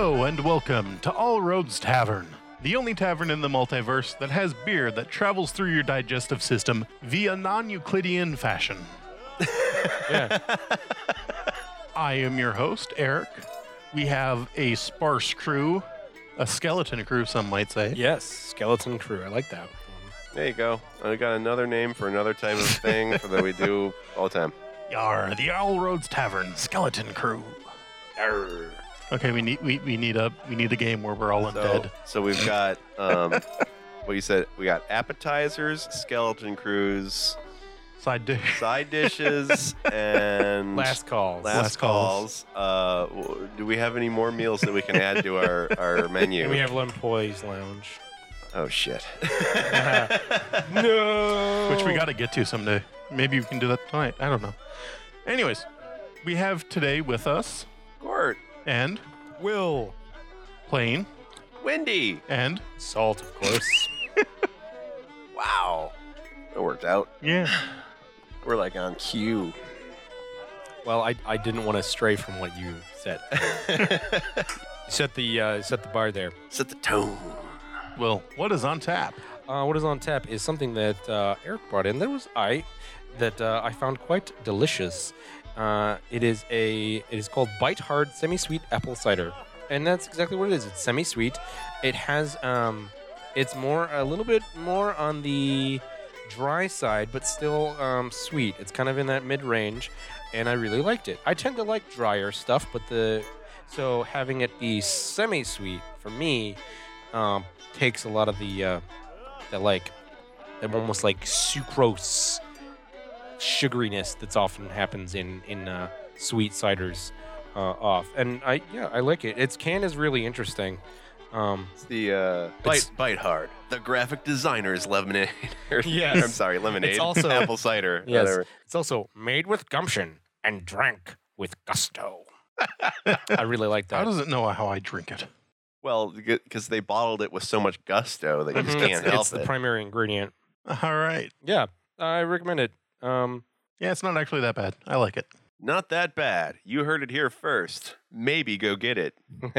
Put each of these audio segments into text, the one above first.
Hello and welcome to All Roads Tavern, the only tavern in the multiverse that has beer that travels through your digestive system via non Euclidean fashion. Yeah. I am your host, Eric. We have a sparse crew, a skeleton crew, some might say. yes. Skeleton crew. I like that. There you go. I got another name for another type of thing for that we do all the time. Yar, the All Roads Tavern Skeleton Crew. Arr. Okay, we need we, we need a we need a game where we're all So, undead. so we've got um, what you said. We got appetizers, skeleton crews, Side dish. side dishes, and Last calls. last Last calls. calls. Uh, do we have any more meals that we can add to our our menu? And we have Employees Lounge. oh shit! No. which we got to get to someday. Maybe we can do that tonight. I don't know. Anyways, we have today with us Gort, and Will. Plane Wendy. and Salt, of course. Wow, that worked out. yeah. We're like on cue. well, I, I didn't want to stray from what you said. Set the uh, set the bar there. Set the tone. Well, what is on tap? Uh, what is on tap is something that uh, Eric brought in. That was I that uh, I found quite delicious. Uh, it is a it is called Bite Hard Semi Sweet Apple Cider, and that's exactly what it is. It's semi sweet. It has um, it's more a little bit more on the dry side, but still um, sweet. It's kind of in that mid range, and I really liked it. I tend to like drier stuff, but the so having it be semi sweet for me um, takes a lot of the uh, that like almost like sucrose sugariness that's often happens in in uh, sweet ciders uh, off. And I yeah I like it. Its can is really interesting. Um, It's the uh, It's- bite bite hard. The graphic designer's lemonade. Or- Yes. I'm sorry, lemonade. It's also- apple cider. Yes. Whatever. it's also made with gumption and drank with gusto. I really like that. How does it know how I drink it? Well, because they bottled it with so much gusto that you just Mhm. can't it's, help it's the primary ingredient. All right. Yeah, I recommend it. Um, Yeah, it's not actually that bad. I like it. Not that bad. You heard it here first. Maybe go get it.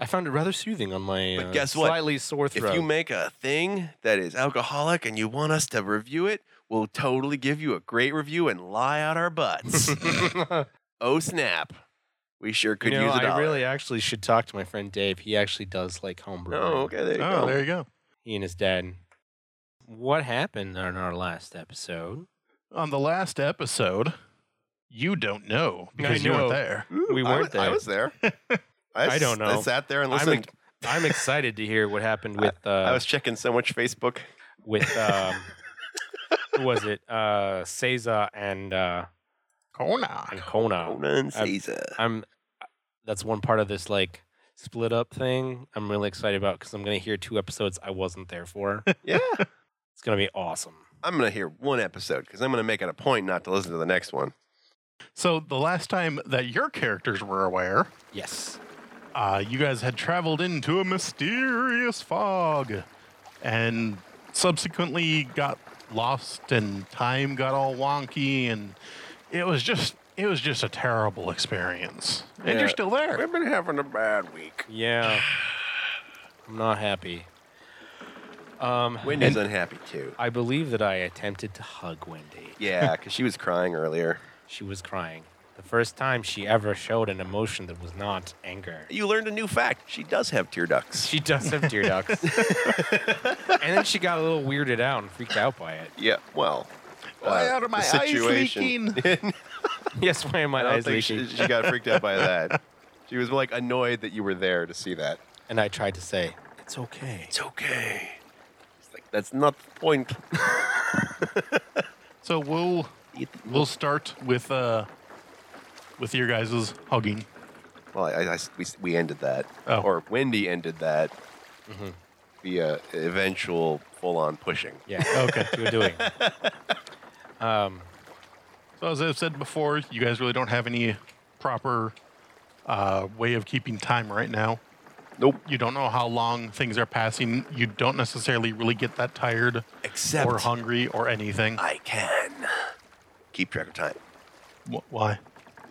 I found it rather soothing on my But uh, guess what? slightly sore if throat. you make a thing that is alcoholic and you want us to review it, we'll totally give you a great review and lie out our butts. oh snap! We sure could you know, use a I dollar. really actually should talk to my friend Dave. He actually does like homebrew. Oh, okay. There you Oh, go. there you go. He and his dad. What happened on our last episode? On the last episode, you don't know because you know. weren't there. Ooh, We I weren't wa- I there. was there. I don't I know. I sat there and I'm listened. I'm excited to hear what happened with uh, I was checking so much Facebook. with um, who was it? Uh, Caesar and uh, Kona. and Kona. Conan I- Caesar. I'm. That's one part of this like split up thing. I'm really excited about because I'm gonna hear two episodes I wasn't there for. Yeah. It's gonna be awesome. I'm going to hear one episode because I'm going to make it a point not to listen to the next one. So the last time that your characters were aware, Yes. uh, you guys had traveled into a mysterious fog and subsequently got lost and time got all wonky and it was just it was just a terrible experience. And Yeah. you're still there. We've been having a bad week. Yeah. I'm not happy. Um, Wendy's unhappy too. I believe that I attempted to hug Wendy. Yeah, because she was crying earlier. She was crying. The first time she ever showed an emotion that was not anger. You learned a new fact. She does have tear ducts. She does have tear ducts. and then she got a little weirded out and freaked out by it. Yeah, well. Why uh, are my the eyes situation. leaking? Yes, why am I my don't eyes think she, she got freaked out by that. She was like annoyed that you were there to see that. And I tried to say, it's okay. It's okay. It's like that's not the point. So we'll we'll start with uh with your guys' hugging. Well, I, I- I- we, we ended that, Oh. or Wendy ended that Mhm. via eventual full-on pushing. Yeah. Okay. You were doing. Um, So as I've said before, you guys really don't have any proper uh, way of keeping time right now. Nope. You don't know how long things are passing. You don't necessarily really get that tired Except or hungry or anything. I can keep track of time Wh- Why?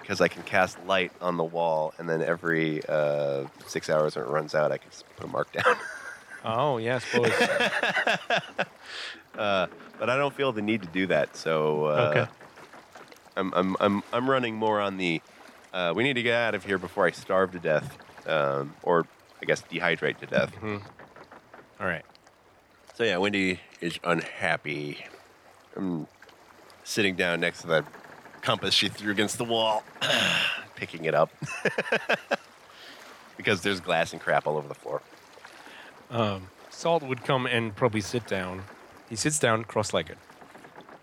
because I can cast light on the wall, and then every uh, six hours when it runs out, I can just put a mark down. Oh, yeah, I suppose. uh, but I don't feel the need to do that, so uh, Okay. I'm, I'm I'm I'm running more on the. Uh, we need to get out of here before I starve to death, um, or I guess dehydrate to death. Mhm. All right. So yeah, Wendy is unhappy. I'm sitting down next to that compass she threw against the wall, picking it up because there's glass and crap all over the floor. Um, Salt would come and probably sit down. He sits down cross-legged.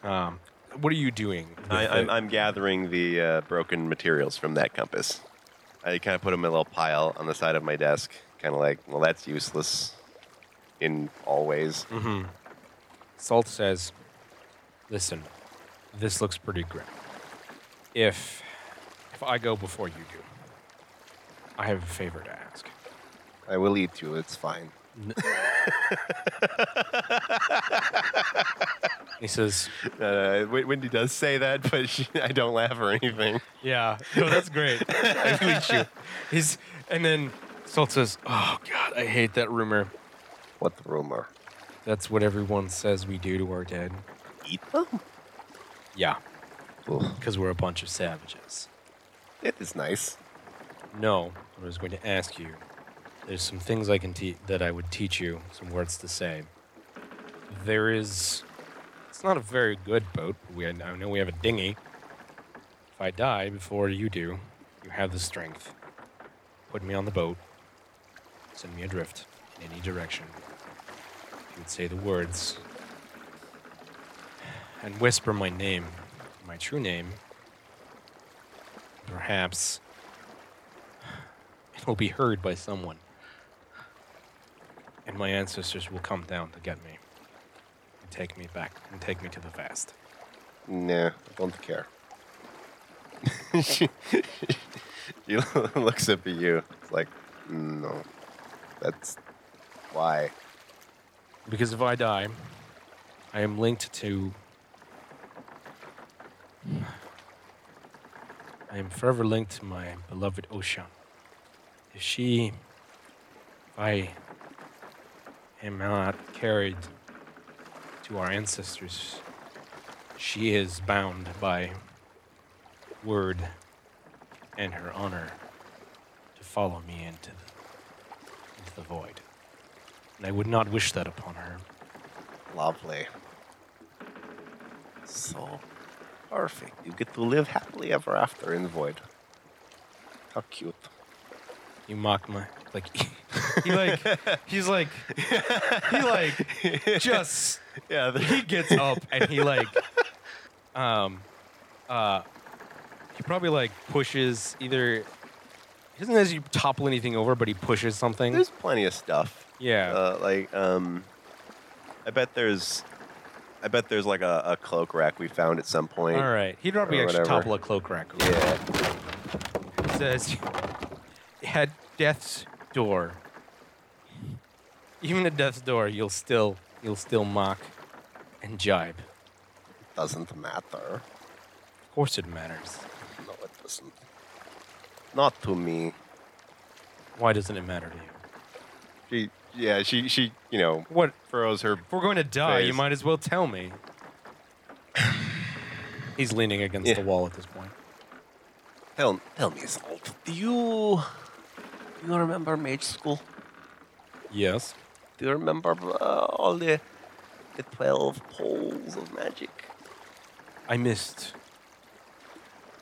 Um, what are you doing? I, I'm, I'm gathering the uh, broken materials from that compass. I kind of put them in a little pile on the side of my desk, kind of like, well, that's useless in all ways. Mhm. Salt says, "Listen, this looks pretty grim. If if I go before you do, I have a favor to ask." I will eat you. It's fine. He says, Uh, Wen- Wendy does say that, but she, I don't laugh or anything. "Yeah, no, that's great. I believe you." He's and then Salt says, "Oh God, I hate that rumor. What the rumor? That's what everyone says we do to our dead. Eat them? Yeah, because we're a bunch of savages." it is nice. No, I was going to ask you. There's some things I can teach that I would teach you, some words to say. There is. It's not a very good boat. But we, I know we have a dinghy. If I die before you do, you have the strength. Put me on the boat. Send me adrift in any direction. You would say the words and whisper my name, my true name. Perhaps it will be heard by someone. And my ancestors will come down to get me. And take me back and take me to the vast. Nah, I don't care. she, she looks up at you. It's like, no, that's why. Because if I die, I am linked to. I am forever linked to my beloved Ocean. If she. If I am not carried to our ancestors, she is bound by word and her honor to follow me into the, into the void. And I would not wish that upon her. Lovely. So perfect. You get to live happily ever after in the void. How cute. You mock my like he like he's like he like just Yeah, the- he gets up and he like um uh he probably like pushes either he doesn't actually topple anything over, but he pushes something. there's plenty of stuff. yeah. Uh, like, um, I bet there's, I bet there's like a, a cloak rack we found at some point. All right. He'd probably or actually whatever. topple a cloak rack. Yeah. It says at death's door. Even at death's door, you'll still you'll still mock and jibe. Doesn't matter. Of course it matters. No, it doesn't. Not to me. Why doesn't it matter to you? She, yeah, she, she, you know, What furrows her. if we're going to die, you might as well tell me. He's leaning against Yeah. the wall at this point. Tell, tell me, Salt. Do you, do you remember mage school? Yes. Do you remember uh, all the, the twelve poles of magic? I missed.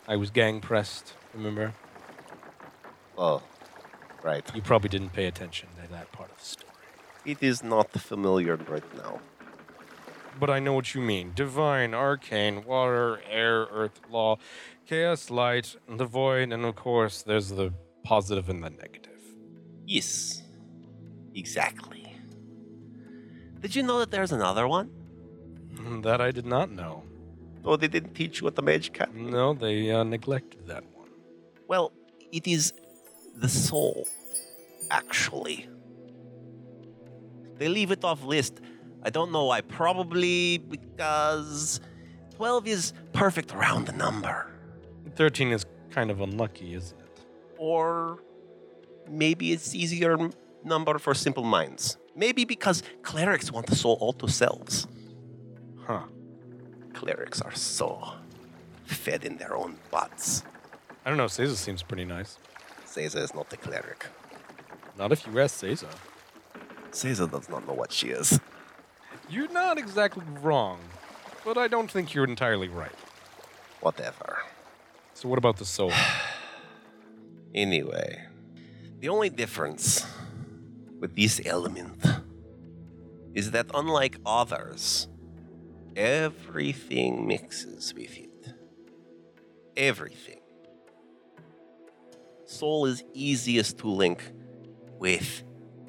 I was gang pressed, remember? Oh, right. You probably didn't pay attention to that part of the story. It is not familiar right now. But I know what you mean. Divine, arcane, water, air, earth, law, chaos, light, and the void, and of course, there's the positive and the negative. Yes, exactly. Did you know that there's another one? That I did not know. Oh, they didn't teach you at the Mage Academy. No, they uh, neglected that one. Well, it is the soul, actually. They leave it off list. I don't know why. Probably because 12 is perfect round the number. 13 is kind of unlucky, isn't it? Or maybe it's easier number for simple minds. Maybe because clerics want the soul all to selves. Huh. Clerics are so fed in their own butts. I don't know. Caesar seems pretty nice. Caesar is not a cleric. Not if you ask Caesar. Caesar does not know what she is. You're not exactly wrong, but I don't think you're entirely right. Whatever. So what about the soul? Anyway, the only difference with this element is that unlike others, everything mixes with it. Everything. Soul is easiest to link with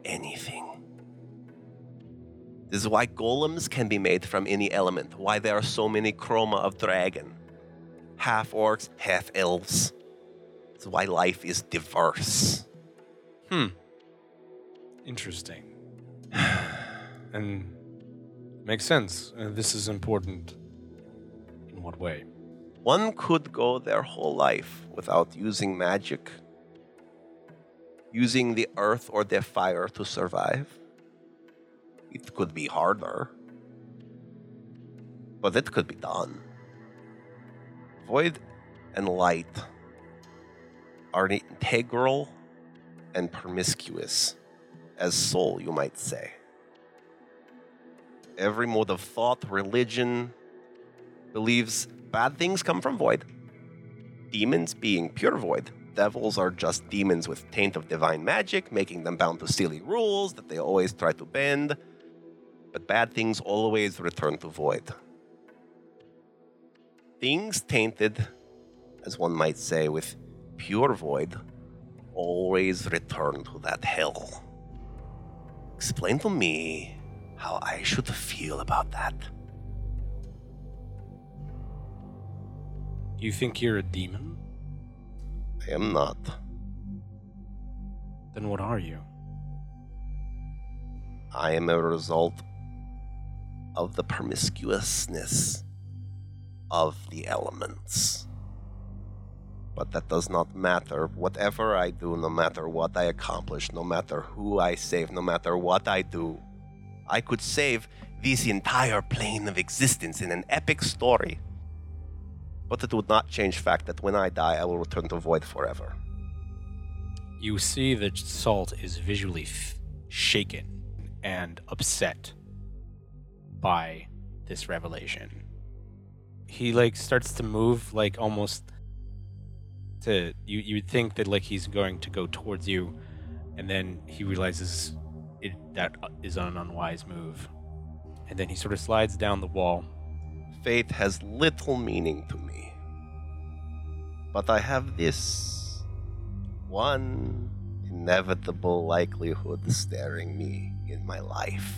anything. This is why golems can be made from any element, why there are so many chroma of dragon. Half orcs, half elves. This is why life is diverse. Hmm. Interesting. and makes sense. Uh, this is important. In what way? One could go their whole life without using magic, using the earth or the fire to survive. It could be harder, but it could be done. Void and light are integral and promiscuous as soul, you might say. Every mode of thought, religion, believes bad things come from void. Demons being pure void. Devils are just demons with taint of divine magic, making them bound to silly rules that they always try to bend. But bad things always return to void. Things tainted, as one might say, with pure void, always return to that hell. Explain to me how I should feel about that. You think you're a demon? I am not. Then what are you? I am a result of the promiscuousness of the elements. But that does not matter. Whatever I do, no matter what I accomplish, no matter who I save, no matter what I do, I could save this entire plane of existence in an epic story. But it would not change fact that when I die, I will return to void forever. You see that Salt is visually f- shaken and upset by this revelation. He like starts to move like almost to you you would think that like he's going to go towards you and then he realizes it that is an unwise move. And then he sort of slides down the wall. faith has little meaning to me. But I have this one inevitable likelihood staring me in my life.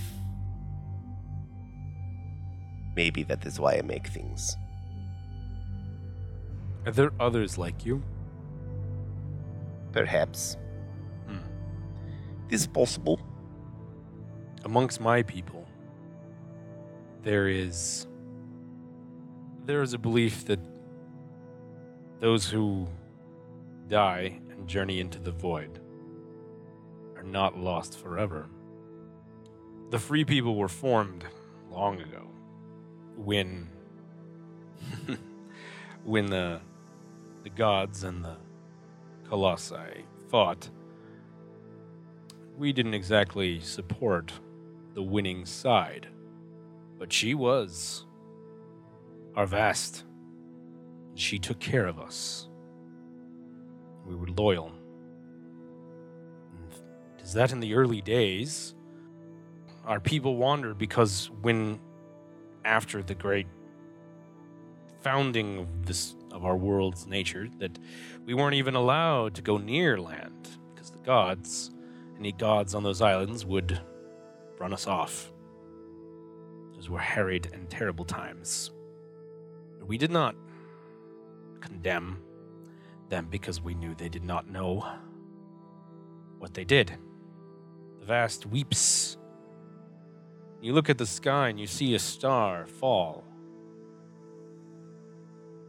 Maybe that is why I make things. Are there others like you? Perhaps. Hmm. It is possible. amongst my people there is there is a belief that those who die and journey into the void are not lost forever the free people were formed long ago when when the the gods and the colossi fought we didn't exactly support the winning side, but she was our vast. She took care of us. We were loyal. Is that in the early days? Our people wandered because when, after the great founding of this of our world's nature, that we weren't even allowed to go near land because the gods any gods on those islands would run us off. Those were harried and terrible times. But we did not condemn them because we knew they did not know what they did. The vast weeps. You look at the sky and you see a star fall.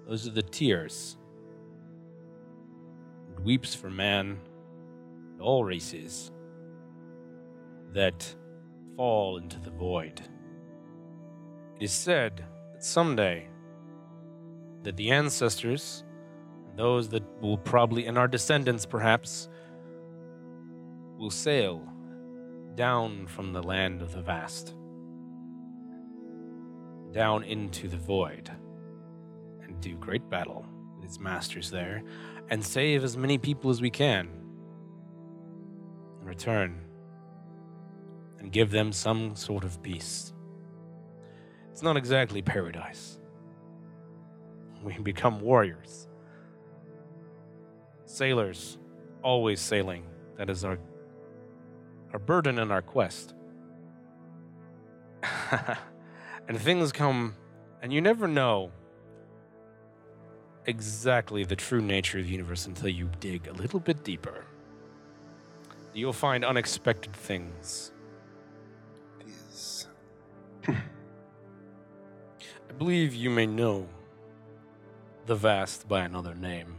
Those are the tears It weeps for man, all races, that fall into the void. It is said that someday that the ancestors, those that will probably, and our descendants perhaps, will sail down from the land of the vast, down into the void, do great battle with its masters there, and save as many people as we can, and return and give them some sort of peace. It's not exactly paradise. We become warriors, sailors, always sailing. That is our our burden and our quest. and things come, and you never know exactly the true nature of the universe until you dig a little bit deeper. You'll find unexpected things. I believe you may know the vast by another name.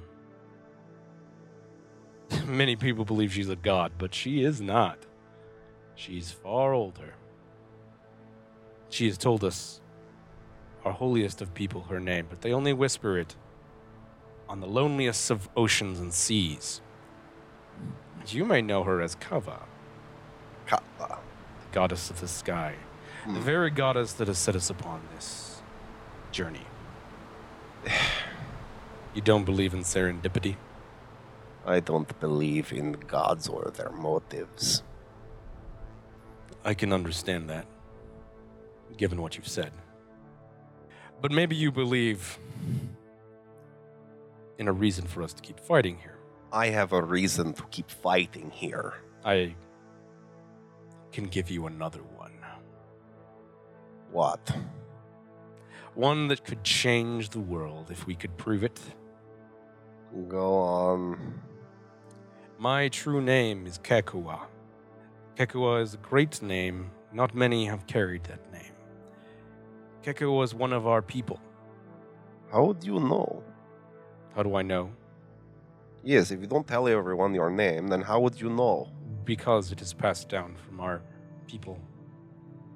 Many people believe she's a god, but she is not. She's far older. She has told us, our holiest of people, her name, but they only whisper it on the loneliest of oceans and seas. You may know her as Kava, Kava. the goddess of the sky, the Hmm. very goddess that has set us upon this journey. You don't believe in serendipity? I don't believe in gods or their motives. I can understand that, given what you've said. But maybe you believe in a reason for us to keep fighting here. I have a reason to keep fighting here. I can give you another one. What? One that could change the world if we could prove it. Go on. My true name is Kekua. Kekua is a great name. Not many have carried that name. Kekua is one of our people. How do you know? How do I know? Yes, if you don't tell everyone your name, then how would you know? Because it is passed down from our people.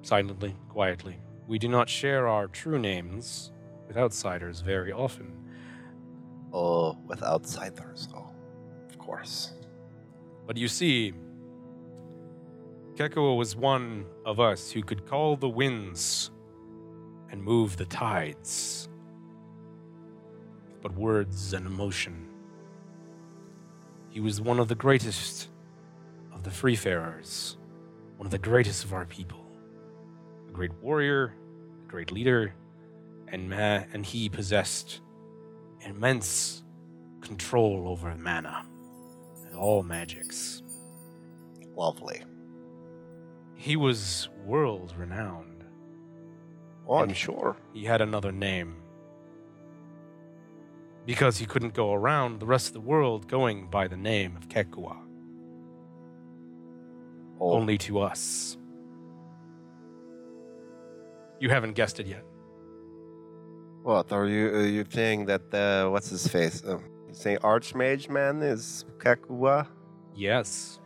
Silently, quietly. We do not share our true names with outsiders very often. Oh, with outsiders, though. Of course. But you see, Kekua was one of us who could call the winds and move the tides. But words and emotion. He was one of the greatest of the freefarers, one of the greatest of our people. A great warrior, a great leader, and, and he possessed immense control over mana and all magics. Lovely. He was world renowned. Oh, I'm sure. He had another name. Because he couldn't go around the rest of the world going by the name of Kekua, Oh, only to us. You haven't guessed it yet. what are you? Are you saying that? Uh, what's his face? Uh, you saying Archmage Man is Kekua? Yes.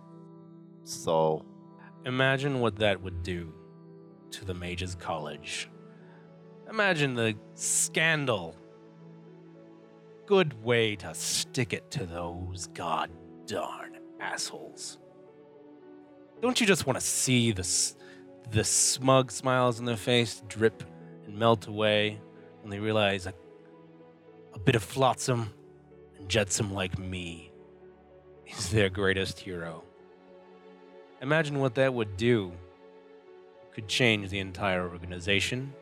So Imagine what that would do to the Mages College. Imagine the scandal. Good way to stick it to those god darn assholes. Don't you just want to see the, the smug smiles on their face drip and melt away when they realize a, a bit of flotsam and jetsam like me is their greatest hero? Imagine what that would do. It could change the entire organization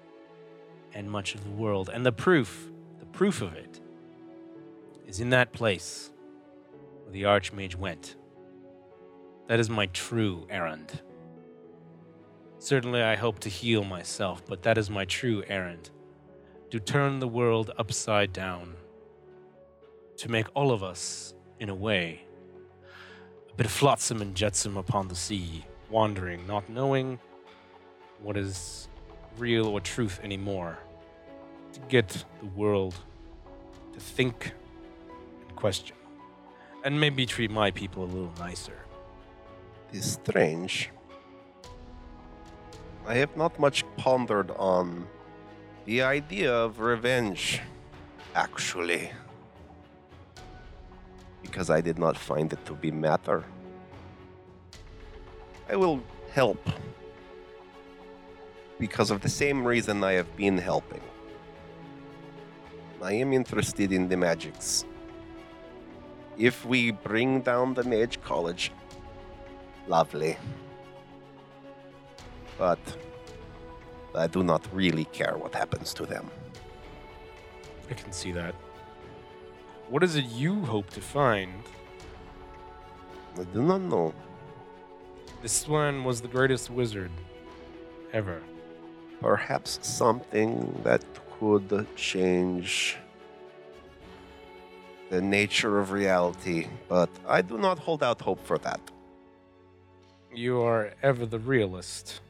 and much of the world. And the proof, the proof of it, is in that place where the Archmage went. That is my true errand. Certainly, I hope to heal myself, but that is my true errand to turn the world upside down, to make all of us, in a way, a bit flotsam and jetsam upon the sea, wandering, not knowing what is real or truth anymore, to get the world to think question. And maybe treat my people a little nicer. It is strange. I have not much pondered on the idea of revenge, actually. Because I did not find it to be matter. I will help. Because of the same reason I have been helping. I am interested in the magics. If we bring down the Mage College, lovely. But I do not really care what happens to them. I can see that. What is it you hope to find? I do not know. This one was the greatest wizard ever. Perhaps something that could change the nature of reality, but I do not hold out hope for that. You are ever the realist.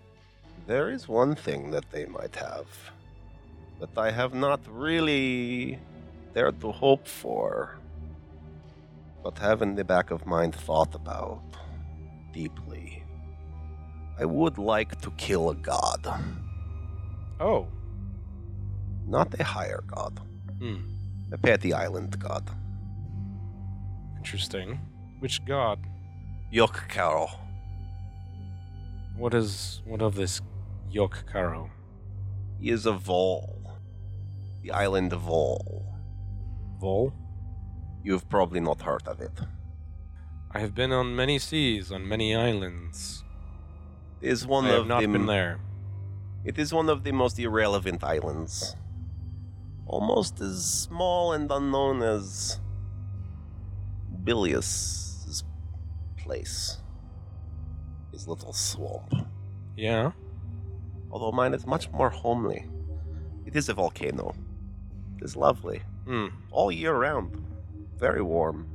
There is one thing that they might have that I have not really dared to hope for, but have in the back of mind thought about deeply. I would like to kill a god, Oh. not a higher god, Hmm. a petty island god. Interesting. Which god? Yok. What is what of this Yok Karo? He is a Vol. The island of Vol. Vol? You've probably not heard of it. I have been on many seas, on many islands. It is one I of have not the been there. It is one of the most irrelevant islands. Almost as small and unknown as Bilius's place. His little swamp. Yeah. Although mine is much more homely. It is a volcano. It is lovely. Hmm. All year round. Very warm.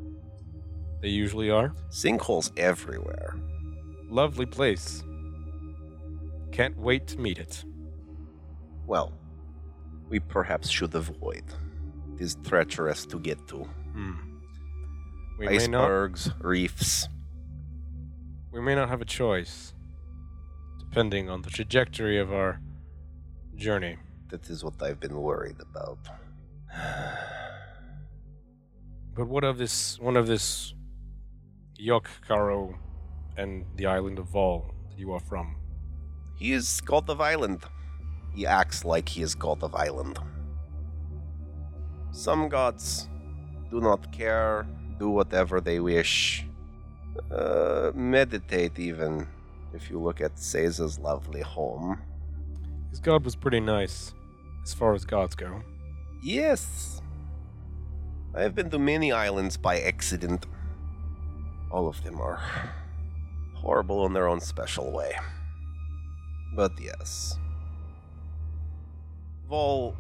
They usually are. Sinkholes everywhere. Lovely place. Can't wait to meet it. Well, we perhaps should avoid. It is treacherous to get to. Hmm. We may not. Icebergs, reefs. We may not have a choice, depending on the trajectory of our journey. That is what I've been worried about. But what of this? One of this Yok Karo and the island of Vol that you are from? He is god of island. He acts like he is god of island. Some gods do not care, do whatever they wish. Uh, meditate even, if you look at Caesar's lovely home. His god was pretty nice, as far as gods go. Yes. I have been to many islands by accident. All of them are horrible in their own special way. But yes. Vol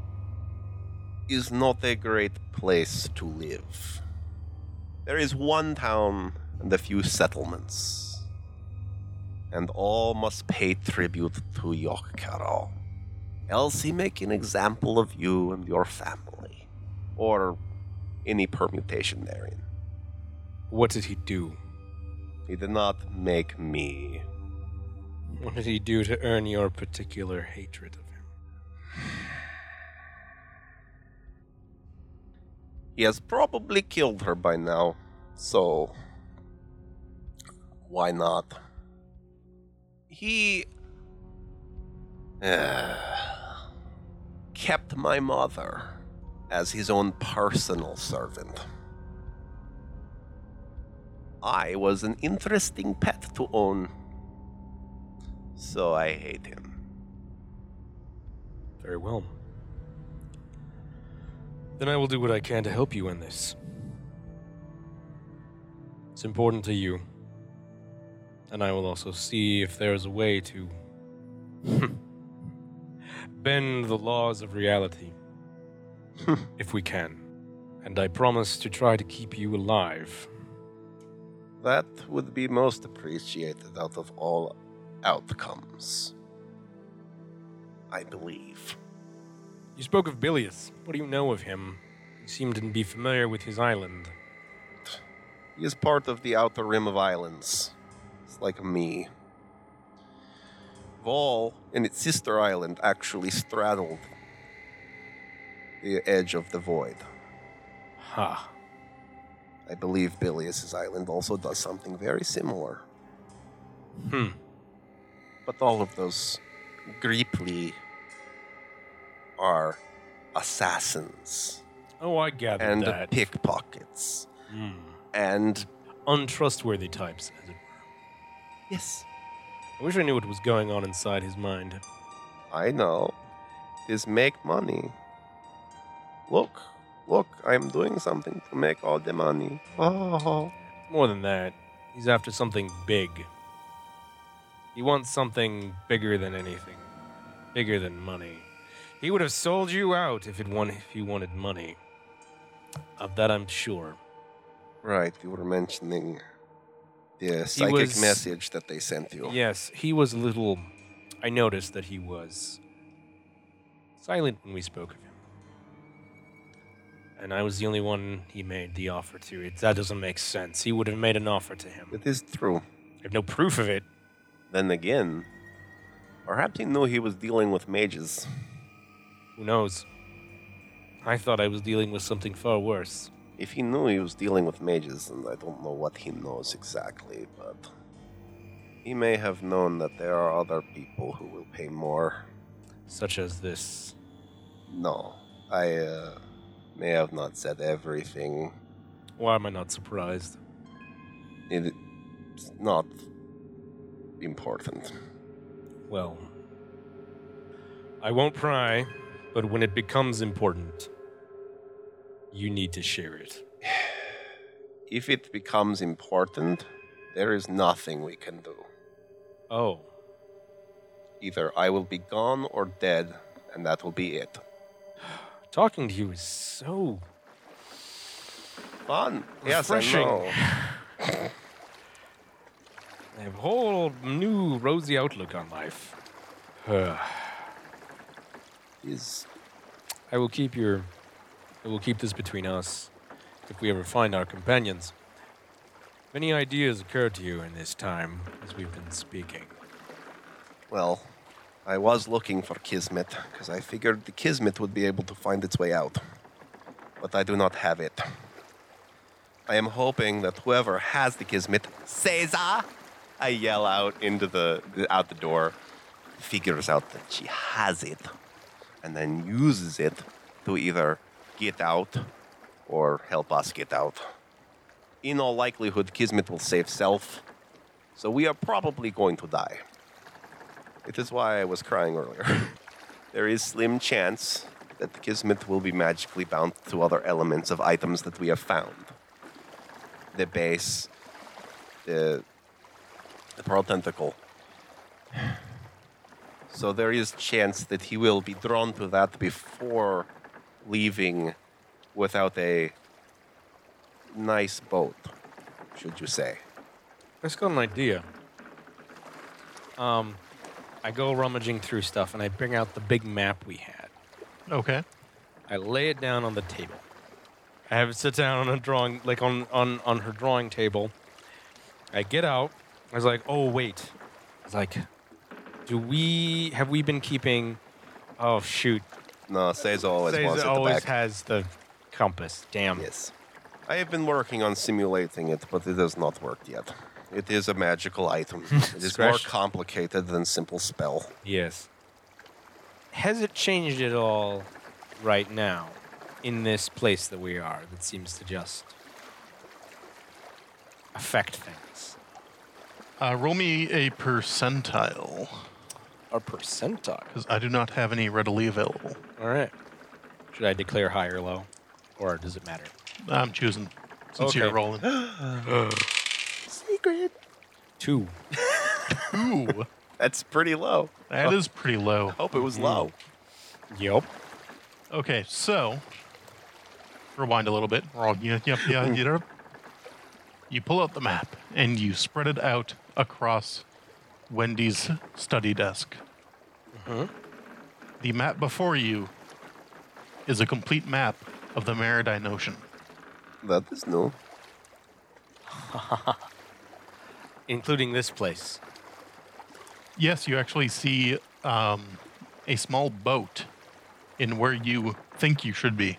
is not a great place to live. There is one town and a few settlements. And all must pay tribute to Yokkaro. Else he make an example of you and your family. Or any permutation therein. What did he do? He did not make me. What did he do to earn your particular hatred of him? He has probably killed her by now, so why not? He uh, kept my mother as his own personal servant. I was an interesting pet to own, so I hate him. Very well. Then I will do what I can to help you in this. It's important to you. And I will also see if there is a way to bend the laws of reality. if we can. And I promise to try to keep you alive. That would be most appreciated out of all outcomes. I believe. You spoke of Bilius. What do you know of him? You seem to be familiar with his island. He is part of the outer rim of islands. It's like me. Vol and its sister island actually straddled the edge of the void. Ha. I believe Bilius's island also does something very similar. Hmm. But all of those Grippli are assassins Oh, I gathered and that. pickpockets Hmm. and Untrustworthy types, as it were. yes, I wish I knew what was going on inside his mind. I know, is make money. Look, look, I'm doing something to make all the money. Oh, More than that, he's after something big. He wants something bigger than anything, bigger than money. He would have sold you out if it won if he wanted money. Of that, I'm sure. right, you were mentioning the psychic was- message that they sent you. Yes, he was a little. I noticed that he was silent when we spoke of him. And I was the only one he made the offer to. It, that doesn't make sense. He would have made an offer to him. It is true. I have no proof of it. Then again, perhaps he knew he was dealing with mages. Who knows? I thought I was dealing with something far worse. If he knew he was dealing with mages, and I don't know what he knows exactly, but he may have known that there are other people who will pay more. Such as this. No, I uh, may have not said everything. Why am I not surprised? It's not important. Well, I won't pry, but when it becomes important, you need to share it. If it becomes important, there is nothing we can do. Oh, Either I will be gone or dead, and that will be it. talking to you is so Fun. Yes, Refreshing. I have a whole new rosy outlook on life. Is I will keep your I will keep this between us if we ever find our companions. If any ideas occur to you in this time as we've been speaking? Well, I was looking for Kismet because I figured the Kismet would be able to find its way out. But I do not have it. I am hoping that whoever has the Kismet, Caesar, I yell out into the, the out the door, figures out that she has it, and then uses it to either get out or help us get out. In all likelihood, Kismet will save self, so we are probably going to die. It is why I was crying earlier. there is slim chance that Kismet will be magically bound to other elements of items that we have found. The base, the, the pearl tentacle. So there is chance that he will be drawn to that before leaving without a nice boat, should you say. I just got an idea. Um, I go rummaging through stuff and I bring out the big map we had. Okay. I lay it down on the table. I have it sit down on a drawing, like on, on, on her drawing table. I get out. I was like, oh, wait. I was like, do we, have we been keeping, oh, shoot. No, Caesar always Says wants it it the always back. has the compass. Damn. Yes. I have been working on simulating it, but it has not worked yet. It is a magical item. it is more Scratch. complicated than simple spell. Yes. Has it changed at all right now in this place that we are that seems to just affect things? Uh, roll me a percentile, A percentile. because I do not have any readily available. All right. Should I declare high or low? Or does it matter? I'm choosing since Okay. you're rolling. Secret. Two. Ooh, That's pretty low. that is pretty low. Hope it was low. Mm. Yep. Okay, so rewind a little bit. Roll- Yep, yep, yep, yep. You pull out the map and you spread it out across Wendy's study desk. The map before you is a complete map of the Maridine Ocean. That is new. Including this place. Yes, you actually see um, a small boat in where you think you should be.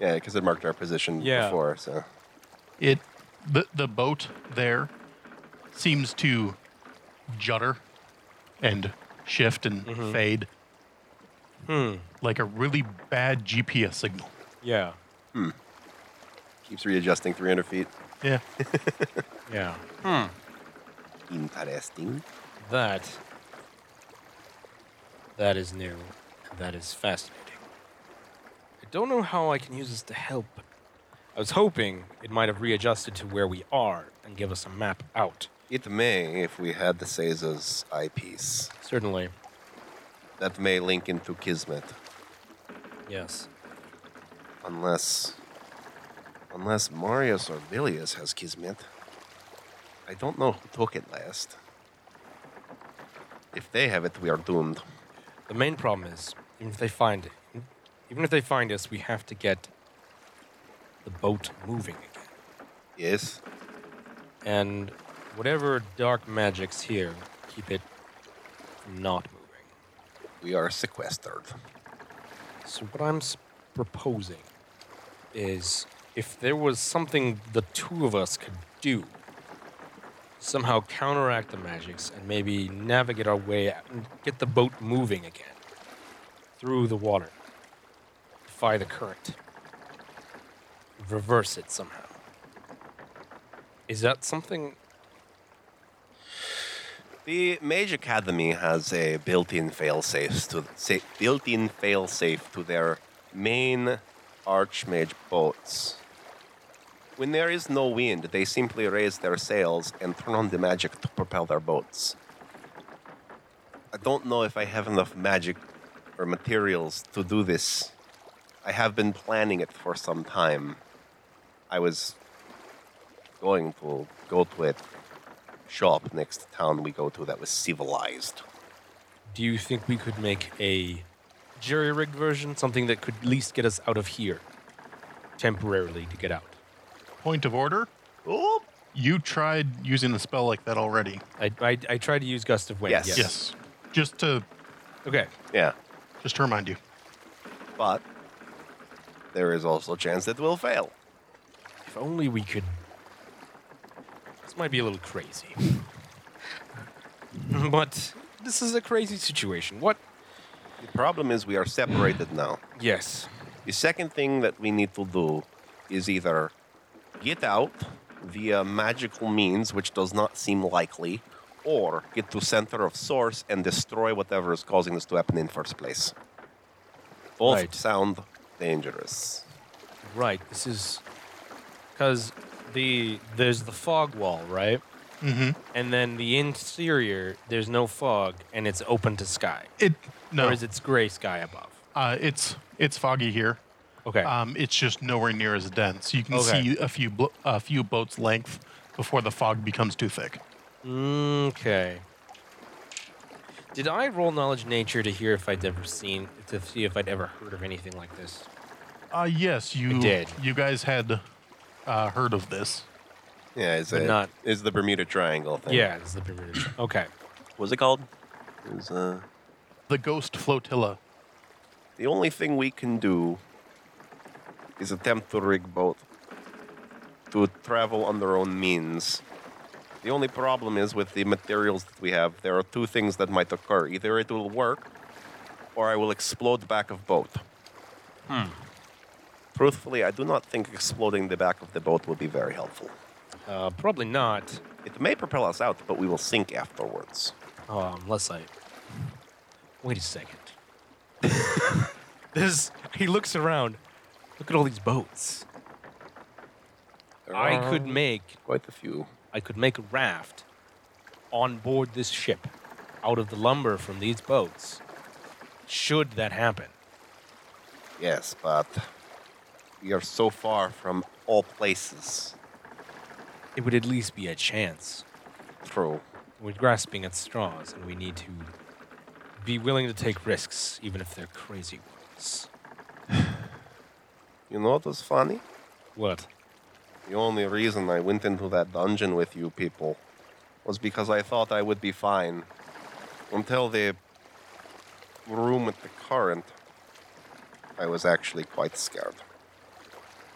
Yeah, because it marked our position Yeah. before. So It the the boat there seems to judder and shift and Mhm. fade Hmm. like a really bad GPS signal. Yeah. keeps readjusting 300 feet. Yeah. Yeah. Hmm. Interesting. That. That is new. And that is fascinating. I don't know how I can use this to help. I was hoping it might have readjusted to where we are and give us a map out. It may, if we had the Caesar's eyepiece, Certainly. that may link into Kismet, Yes. unless, unless Marius or Bilius has Kismet. I don't know who took it last. If they have it, we are doomed. The main problem is, even if they find it, even if they find us, we have to get the boat moving again. Yes. And whatever dark magic's here, keep it from not moving. We are sequestered. So what I'm s- proposing is if there was something the two of us could do, somehow counteract the magics and maybe navigate our way out and get the boat moving again through the water, defy the current, reverse it somehow. Is that something? The Mage Academy has a built-in failsafe to sa- built-in failsafe to their main Archmage boats. When there is no wind, they simply raise their sails and turn on the magic to propel their boats. I don't know if I have enough magic or materials to do this. I have been planning it for some time. I was going to go to a shop next town we go to that was civilized. Do you think we could make a jury-rigged version, something that could at least get us out of here temporarily to get out? Point of order. Oh, You tried using a spell like that already. I, I, I tried to use gust of wind. Yes. Yes. Yes. Just to Okay. yeah, just to remind you. but there is also a chance that we'll fail. If only we could. This might be a little crazy. but this is a crazy situation. What? The problem is we are separated now. Yes. The second thing that we need to do is either get out via magical means, which does not seem likely, or get to center of source and destroy whatever is causing this to happen in first place. Both Right. sound dangerous. Right. This is because the there's the fog wall, right? Mm-hmm. And then the interior, there's no fog, and it's open to sky. It no. Or is it gray sky above? Uh, it's it's foggy here. Okay. Um, it's just nowhere near as dense. You can Okay. see a few blo- a few boats length before the fog becomes too thick. Okay. Did I roll knowledge nature to hear if I'd ever seen to see if I'd ever heard of anything like this? Uh, yes, you did. You guys had uh, heard of this. Yeah, is But it not- is the Bermuda Triangle thing? Yeah, this is the Bermuda. Tri- okay. What's it called? It was, uh, The Ghost Flotilla. the only thing we can do is attempt to rig boat to travel on their own means. The only problem is with the materials that we have, there are two things that might occur. Either it will work, or I will explode back of boat. Truthfully, I do not think exploding the back of the boat will be very helpful. Uh, probably not. It may propel us out, but we will sink afterwards. Um, unless I. Wait a second. this. He looks around. Look at all these boats. There I could make. quite a few. I could make a raft on board this ship out of the lumber from these boats. Should that happen? Yes, but we are so far from all places. It would at least be a chance. True. We're grasping at straws, and we need to be willing to take risks, even if they're crazy ones. You know what was funny? What? The only reason I went into that dungeon with you people was because I thought I would be fine. Until the room with the current, I was actually quite scared.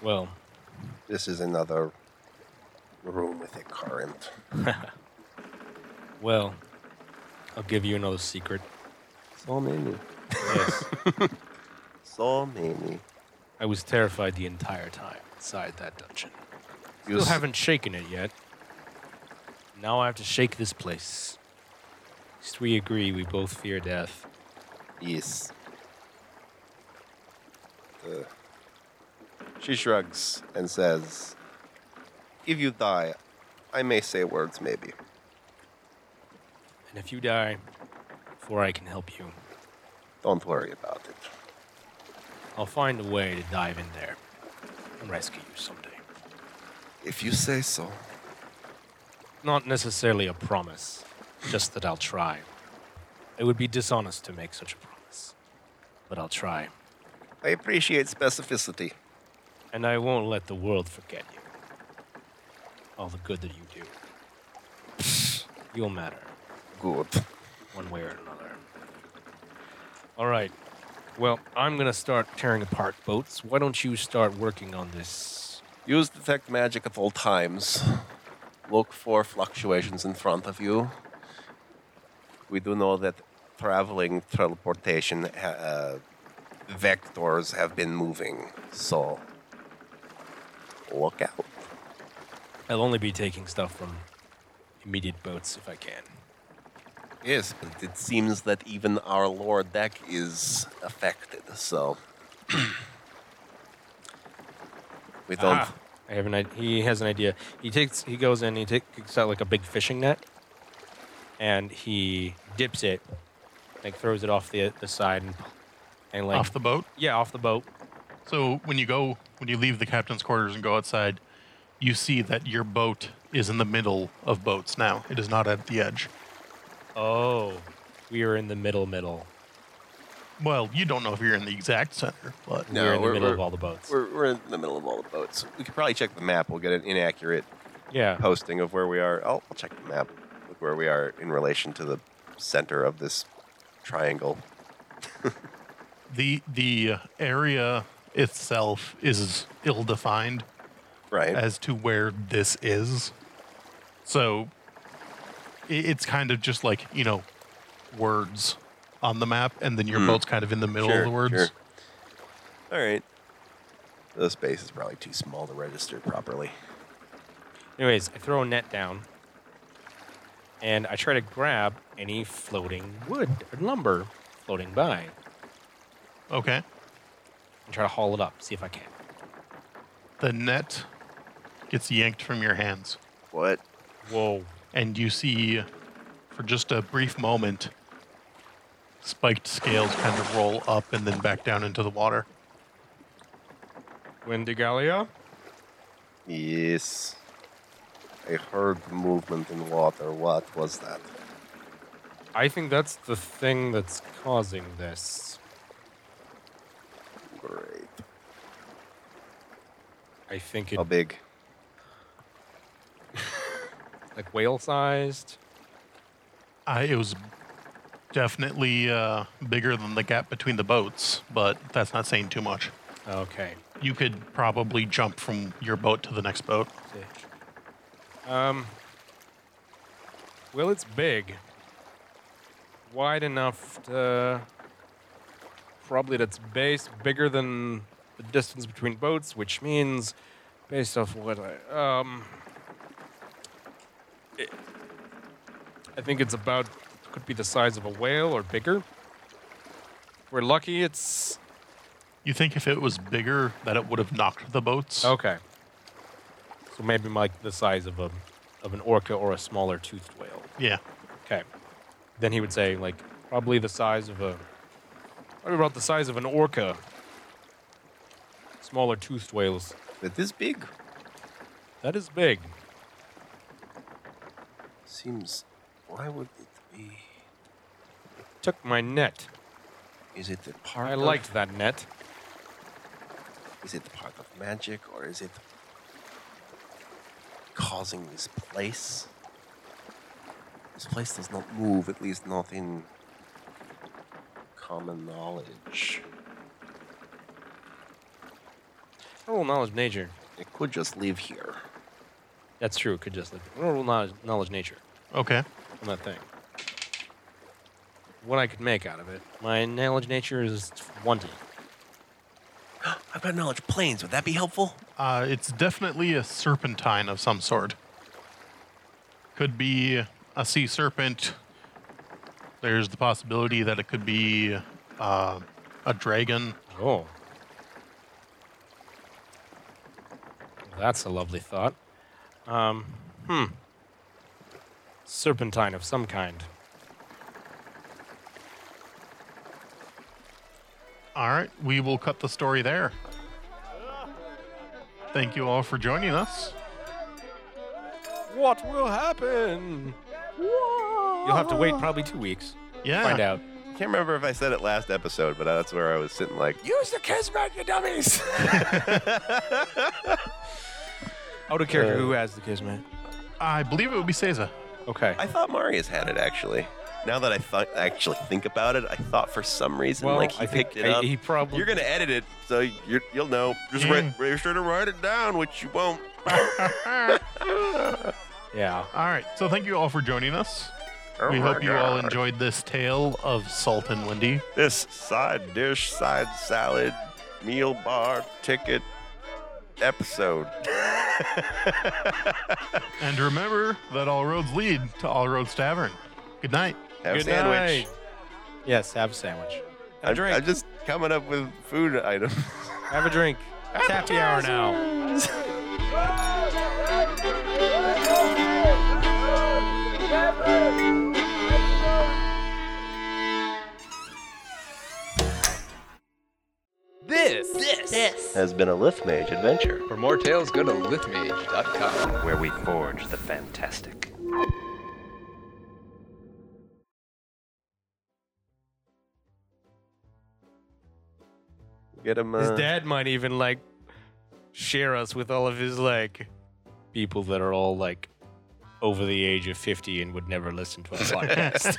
Well, This is another room with a current. well, I'll give you another secret. So many. Yes, So many. I was terrified the entire time inside that dungeon. You Still s- haven't shaken it yet. Now I have to shake this place. At least we agree we both fear death. Yes. Uh, she shrugs and says, If you die, I may say words, maybe. And if you die before I can help you, Don't worry about it. I'll find a way to dive in there and rescue you someday. If you say so. Not necessarily a promise, just that I'll try. It would be dishonest to make such a promise, but I'll try. I appreciate specificity. And I won't let the world forget you. All the good that you do. You'll matter, Good. one way or another. All right. Well, I'm going to start tearing apart boats. Why don't you start working on this? Use detect magic at all times. Look for fluctuations in front of you. We do know that traveling teleportation uh, vectors have been moving, so look out. I'll only be taking stuff from immediate boats if I can. Yes, but it seems that even our lower deck is affected, so we don't. Ah, I have an idea. He has an idea. He takes. He goes in. He takes out like a big fishing net, and he dips it, like throws it off the the side, and, and like off the boat. yeah, off the boat. So when you go, when you leave the captain's quarters and go outside, you see that your boat is in the middle of boats now. It is not at the edge. Oh, we are in the middle, middle. Well, you don't know if you're in the exact center, but No, we're in the we're- middle of we're- all the boats. We're, we're in the middle of all the boats. We could probably check the map. We'll get an inaccurate Yeah. posting of where we are. I'll, I'll check the map with where we are in relation to the center of this triangle. the the uh, area itself is ill defined Right. as to where this is. So it's kind of just like, you know, words on the map, and then your Hmm. boat's kind of in the middle Sure, of the words. sure. all right. The space is probably too small to register properly. Anyways, I throw a net down, and I try to grab any floating wood or lumber floating by, Okay. And try to haul it up. See if I can. The net gets yanked from your hands, What? Whoa. and you see, for just a brief moment, spiked scales kind of roll up and then back down into the water. Wendigalia? Yes. I heard movement in water. What was that? I think that's the thing that's causing this. Great. I think it How big? like whale sized. I, it was definitely uh, bigger than the gap between the boats, but that's not saying too much. Okay. You could probably jump from your boat to the next boat. Um. Well, it's big. Wide enough to. Probably at its base, bigger than the distance between boats, which means, based off what I. Um. It, I think it's about. Could be the size of a whale or bigger. If we're lucky, it's. You think if it was bigger, that it would have knocked the boats? Okay. So maybe like the size of a of an orca or a smaller toothed whale. Yeah. Okay. Then he would say like probably the size of a probably about the size of an orca. Smaller toothed whales. That is big. That is big. Seems. Why would it be? Took my net. Is it the part? I of, liked that net. Is it the part of magic or is it causing this place? This place does not move, at least not in common knowledge. Rule knowledge nature. It could just live here. That's true. It could just like rule knowledge, knowledge nature Okay. on that thing. What I could make out of it. My knowledge nature is wanted. I've got knowledge planes. Would that be helpful? Uh, it's definitely a serpentine of some sort. Could be a sea serpent. There's the possibility that it could be uh, a dragon. Oh. That's a lovely thought. Um, hmm. Serpentine of some kind. All right, we will cut the story there. Thank you all for joining us. What will happen? You'll have to wait probably two weeks. Yeah. Find out. I can't remember if I said it last episode, but that's where I was sitting like, use the kismet, you dummies! Out of character, Uh, who has the kismet? I believe it would be Caesar. Okay. I thought Marius had it actually. Now that I thought, actually think about it, I thought for some reason well, like he I think picked it I- up. he probably. You're gonna edit it, so you're, you'll know. Just Yeah. write, be sure to write it down, which you won't. Yeah. All right, so thank you all for joining us. Oh we hope you all enjoyed this tale of Salt and Windy. this side dish, side salad, meal bar ticket episode. And remember that all roads lead to All Roads Tavern. Good night. Have a Good sandwich. night. Yes, have a sandwich. Have a I'm, drink. I'm just coming up with food items. Have a drink. It's happy hour now. This, This. this Has been a Lithmage adventure. For more tales, go to lithmage.com. where we forge the fantastic. Get him. Uh, His dad might even like share us with all of his like people that are all like over the age of 50 and would never listen to a podcast.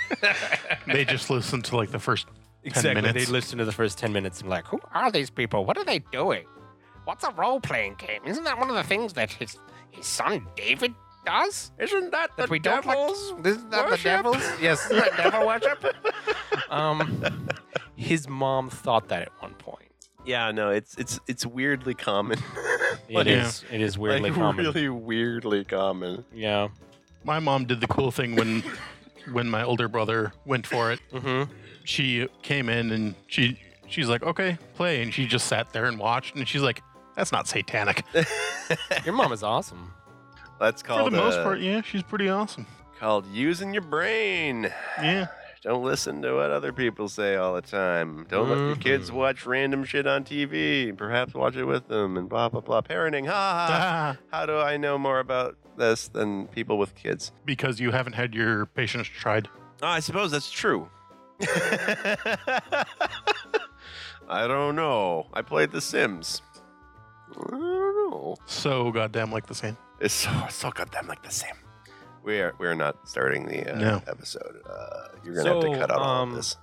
They just listen to like the first exactly. minutes. They listen to the first 10 minutes and like, who are these people? What are they doing? What's a role playing game? Isn't that one of the things that his, his son David does? Isn't that That the we don't devil's like? Isn't that worship? the devil's? Yes, isn't that devil worship? Um, his mom thought that at one point. Yeah, no, it's it's it's weirdly common. it is. It is weirdly like, common. Really weirdly common. Yeah. My mom did the cool thing when when my older brother went for it. Mm-hmm. She came in and she she's like, "Okay, play." And she just sat there and watched and she's like, "That's not satanic." Your mom is awesome. That's For called the most uh, part, yeah, she's pretty awesome. called using your brain. Yeah. Don't listen to what other people say all the time. Don't let your kids Mhm. watch random shit on TV. Perhaps watch it with them and blah blah blah. Parenting. Ha ha. How do I know more about this than people with kids? because you haven't had your patience tried. Oh, I suppose that's true. I don't know. I played The Sims. I don't know. So goddamn like the same. It's so so goddamn like the same. We are we are not starting the uh, No. episode. Uh, you're gonna have So, to cut out all um, of this.